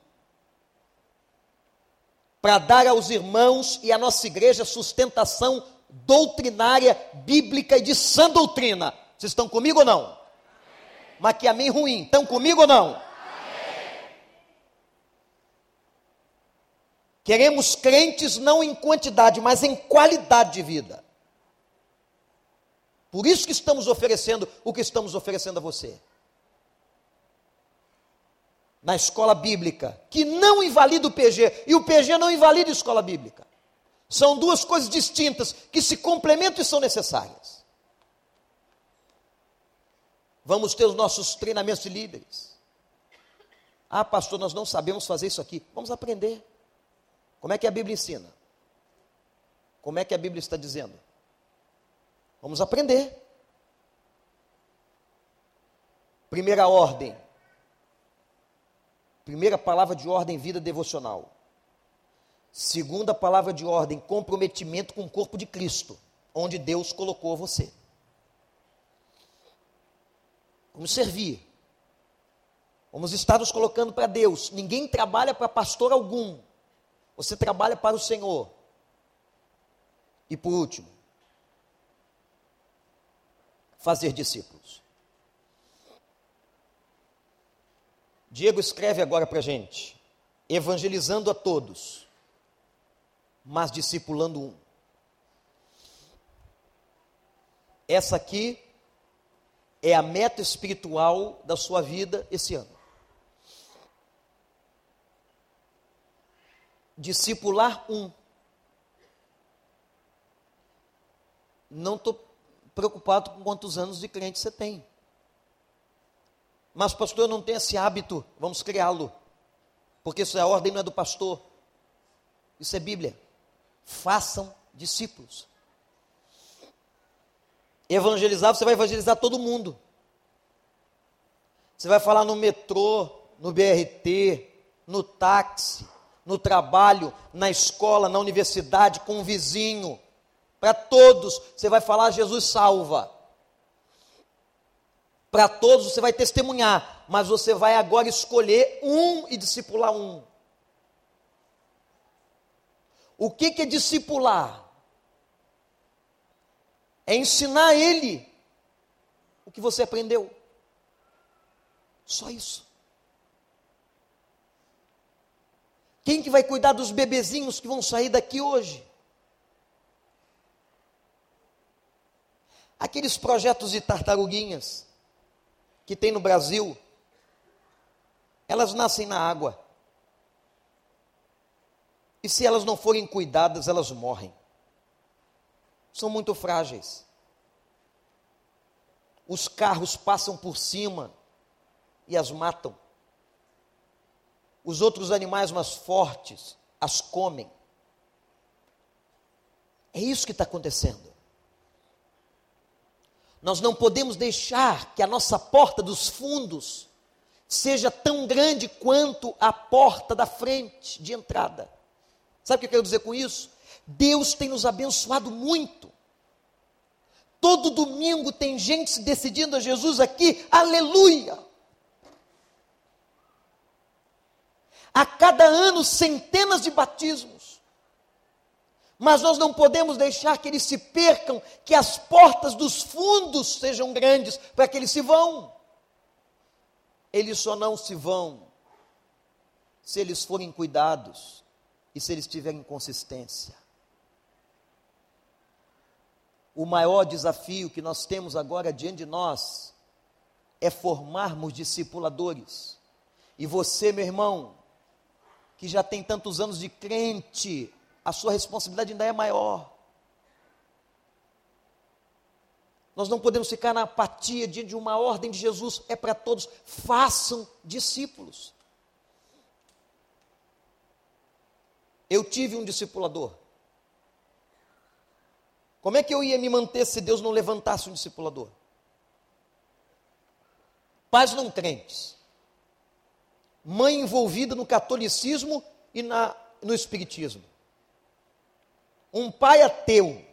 Para dar aos irmãos e à nossa igreja sustentação doutrinária, bíblica e de sã doutrina. Vocês estão comigo ou não? Mas que a mim ruim. Estão comigo ou não? Queremos crentes não em quantidade, mas em qualidade de vida. Por isso que estamos oferecendo o que estamos oferecendo a você. Na escola bíblica, que não invalida o PG, e o PG não invalida a escola bíblica. São duas coisas distintas que se complementam e são necessárias. Vamos ter os nossos treinamentos de líderes. Ah, pastor, nós não sabemos fazer isso aqui. Vamos aprender. Como é que a Bíblia ensina? Como é que a Bíblia está dizendo? Vamos aprender. Primeira ordem. Primeira palavra de ordem, vida devocional. Segunda palavra de ordem, comprometimento com o corpo de Cristo, onde Deus colocou você. Vamos servir. Vamos estar nos colocando para Deus. Ninguém trabalha para pastor algum. Você trabalha para o Senhor. E por último, fazer discípulos. Diego escreve agora para a gente: evangelizando a todos, mas discipulando um. Essa aqui é a meta espiritual da sua vida esse ano. Discipular um. Não estou preocupado com quantos anos de crente você tem. Mas, pastor, eu não tenho esse hábito, vamos criá-lo. Porque isso é a ordem, não é do pastor. Isso é Bíblia. Façam discípulos. Evangelizar, você vai evangelizar todo mundo. Você vai falar no metrô, no BRT, no táxi, no trabalho, na escola, na universidade, com o vizinho, para todos você vai falar Jesus salva. Para todos você vai testemunhar, mas você vai agora escolher um e discipular um. O que, que é discipular? É ensinar ele o que você aprendeu. Só isso. Quem que vai cuidar dos bebezinhos que vão sair daqui hoje? Aqueles projetos de tartaruguinhas que tem no Brasil, elas nascem na água. E se elas não forem cuidadas, elas morrem. São muito frágeis. Os carros passam por cima e as matam. Os outros animais mais fortes as comem. É isso que está acontecendo. Nós não podemos deixar que a nossa porta dos fundos seja tão grande quanto a porta da frente de entrada. Sabe o que eu quero dizer com isso? Deus tem nos abençoado muito. Todo domingo tem gente se decidindo a Jesus aqui, aleluia. A cada ano, centenas de batismos. Mas nós não podemos deixar que eles se percam, que as portas dos fundos sejam grandes para que eles se vão. Eles só não se vão se eles forem cuidados e se eles tiverem consistência. O maior desafio que nós temos agora diante de nós é formarmos discipuladores. E você, meu irmão, que já tem tantos anos de crente, a sua responsabilidade ainda é maior. Nós não podemos ficar na apatia diante de uma ordem de Jesus, é para todos, façam discípulos. Eu tive um discipulador. Como é que eu ia me manter se Deus não levantasse um discipulador? Pais não crentes, mãe envolvida no catolicismo e na, no espiritismo, um pai ateu,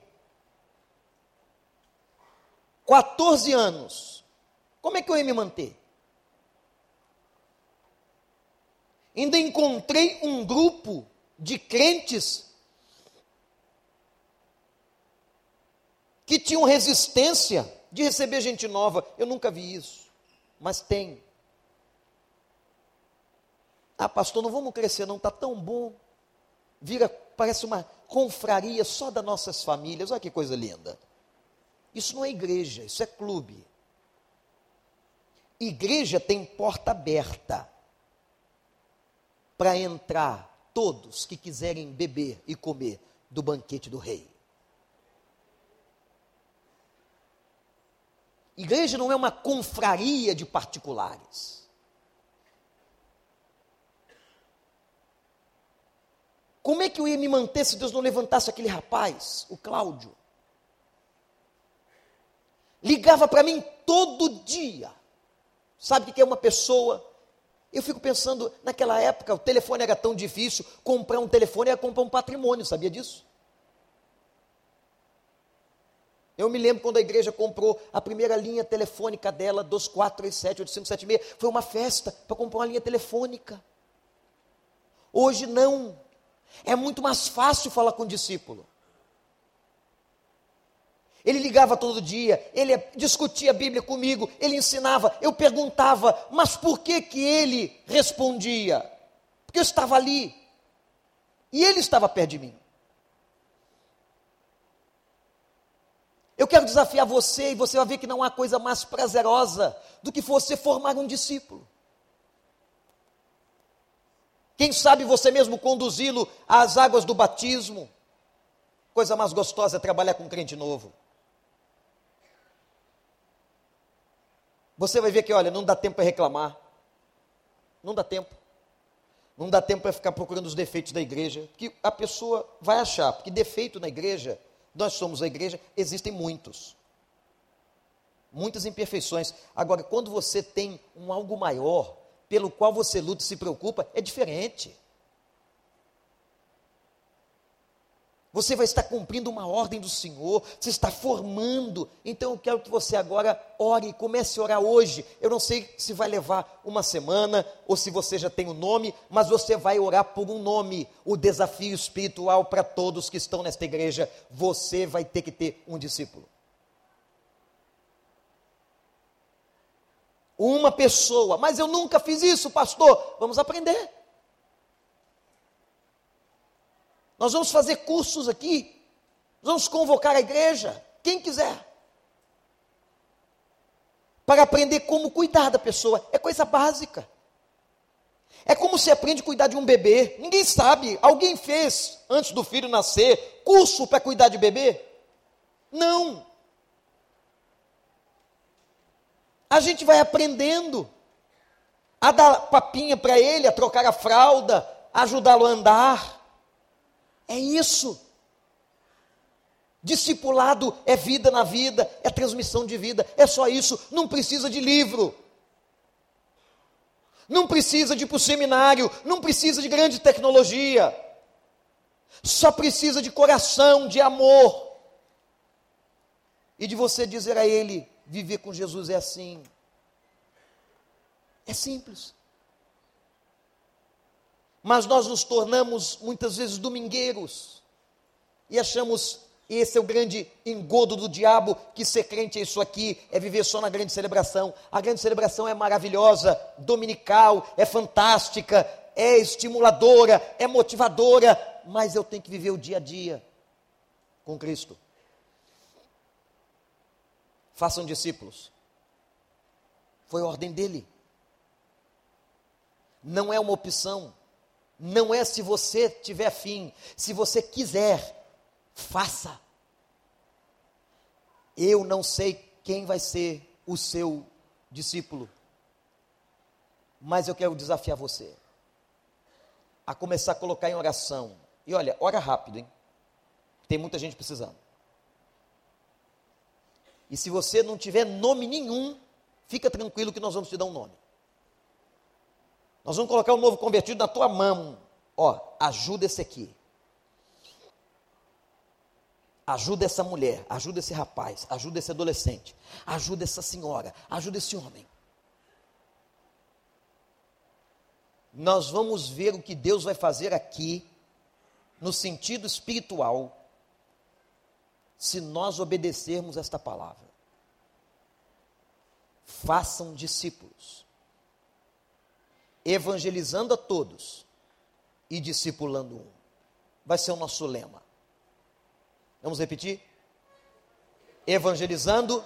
14 anos, como é que eu ia me manter? Ainda encontrei um grupo de crentes que tinham resistência de receber gente nova. Eu nunca vi isso, mas tem. Ah, pastor, não vamos crescer, não, está tão bom. Vira, parece uma confraria só das nossas famílias. Olha que coisa linda. Isso não é igreja, isso é clube. Igreja tem porta aberta para entrar todos que quiserem beber e comer do banquete do rei. Igreja não é uma confraria de particulares. Como é que eu ia me manter se Deus não levantasse aquele rapaz, o Cláudio? Ligava para mim todo dia. Sabe o que é uma pessoa eu fico pensando, naquela época o telefone era tão difícil, comprar um telefone era comprar um patrimônio, sabia disso? Eu me lembro quando a igreja comprou a primeira linha telefônica dela, 2437, 8576, foi uma festa para comprar uma linha telefônica. Hoje não. É muito mais fácil falar com o discípulo. Ele ligava todo dia, ele discutia a Bíblia comigo, ele ensinava, eu perguntava, mas por que que ele respondia? Porque eu estava ali. E ele estava perto de mim. Eu quero desafiar você e você vai ver que não há coisa mais prazerosa do que você formar um discípulo. Quem sabe você mesmo conduzi-lo às águas do batismo. Coisa mais gostosa é trabalhar com um crente novo. Você vai ver que, olha, não dá tempo para reclamar. Não dá tempo. Não dá tempo para ficar procurando os defeitos da igreja. Que a pessoa vai achar, porque defeito na igreja, nós somos a igreja, existem muitos. Muitas imperfeições. Agora, quando você tem um algo maior, pelo qual você luta e se preocupa, é diferente. Você vai estar cumprindo uma ordem do Senhor, você está formando. Então eu quero que você agora ore, comece a orar hoje. Eu não sei se vai levar uma semana ou se você já tem o um nome, mas você vai orar por um nome. O desafio espiritual para todos que estão nesta igreja, você vai ter que ter um discípulo. Uma pessoa, mas eu nunca fiz isso, pastor. Vamos aprender. Nós vamos fazer cursos aqui. Vamos convocar a igreja, quem quiser. Para aprender como cuidar da pessoa. É coisa básica. É como se aprende a cuidar de um bebê. Ninguém sabe. Alguém fez, antes do filho nascer, curso para cuidar de bebê? Não. A gente vai aprendendo a dar papinha para ele, a trocar a fralda, ajudá-lo a andar. É isso. Discipulado é vida na vida, é transmissão de vida, é só isso, não precisa de livro. Não precisa de ir para o seminário, não precisa de grande tecnologia. Só precisa de coração, de amor. E de você dizer a ele: viver com Jesus é assim. É simples. Mas nós nos tornamos muitas vezes domingueiros e achamos esse é o grande engodo do diabo, que ser crente é isso aqui, é viver só na grande celebração. A grande celebração é maravilhosa, dominical, é fantástica, é estimuladora, é motivadora, mas eu tenho que viver o dia a dia com Cristo. Façam discípulos. Foi ordem dele não é uma opção, não é se você tiver fim, se você quiser, faça. Eu não sei quem vai ser o seu discípulo, mas eu quero desafiar você a começar a colocar em oração. E olha, ora rápido, hein? Tem muita gente precisando. E se você não tiver nome nenhum, fica tranquilo que nós vamos te dar um nome. Nós vamos colocar um novo convertido na tua mão. Ó, ajuda esse aqui. Ajuda essa mulher, ajuda esse rapaz, ajuda esse adolescente, ajuda essa senhora, ajuda esse homem. Nós vamos ver o que Deus vai fazer aqui, no sentido espiritual, se nós obedecermos esta palavra. Façam discípulos evangelizando a todos e discipulando um. Vai ser o nosso lema. Vamos repetir? Evangelizando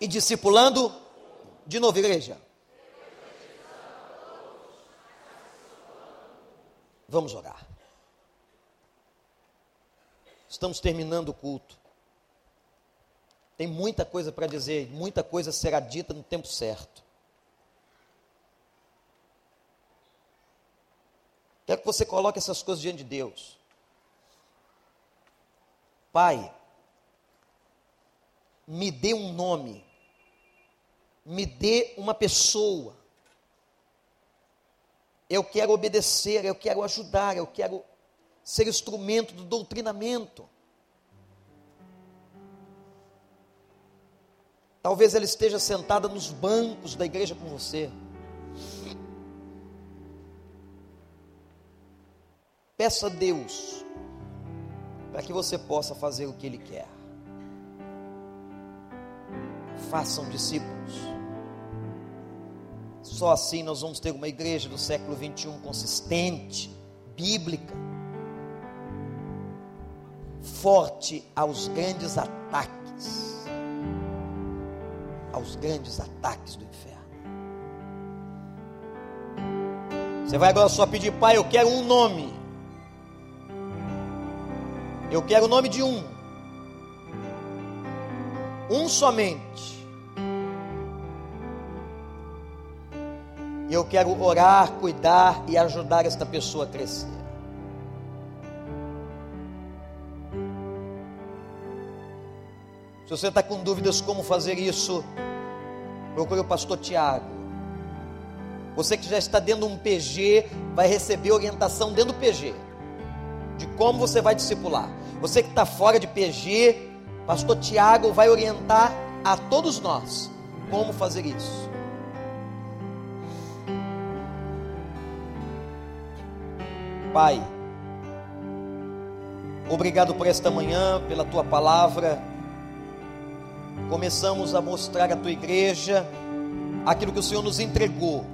e discipulando. De novo, igreja. Vamos orar. Estamos terminando o culto. Tem muita coisa para dizer, muita coisa será dita no tempo certo. Quero que você coloque essas coisas diante de Deus. Pai, me dê um nome, me dê uma pessoa. Eu quero obedecer, eu quero ajudar, eu quero ser instrumento do doutrinamento. Talvez ela esteja sentada nos bancos da igreja com você. Peça a Deus para que você possa fazer o que Ele quer. Façam discípulos. Só assim nós vamos ter uma igreja do século 21 consistente, bíblica, forte aos grandes ataques, aos grandes ataques do inferno. Você vai agora só pedir, pai, eu quero um nome. Eu quero o nome de um. Um somente. Eu quero orar, cuidar e ajudar esta pessoa a crescer. Se você está com dúvidas como fazer isso, procure o pastor Tiago. Você que já está dentro de um PG, vai receber orientação dentro do PG de como você vai discipular. Você que está fora de PG, Pastor Tiago vai orientar a todos nós como fazer isso. Pai, obrigado por esta manhã, pela tua palavra. Começamos a mostrar à tua igreja aquilo que o Senhor nos entregou.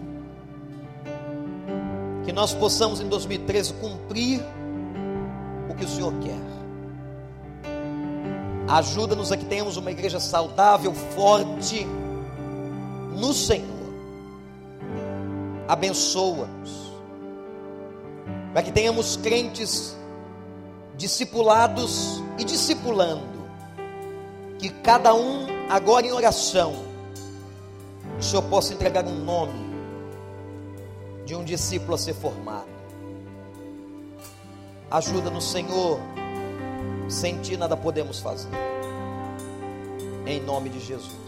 Que nós possamos em 2013 cumprir que o Senhor quer. Ajuda-nos a que tenhamos uma igreja saudável, forte no Senhor. Abençoa-nos. Para que tenhamos crentes discipulados e discipulando. Que cada um, agora em oração, o Senhor possa entregar um nome de um discípulo a ser formado. Ajuda-nos, Senhor. Sem ti nada podemos fazer. Em nome de Jesus.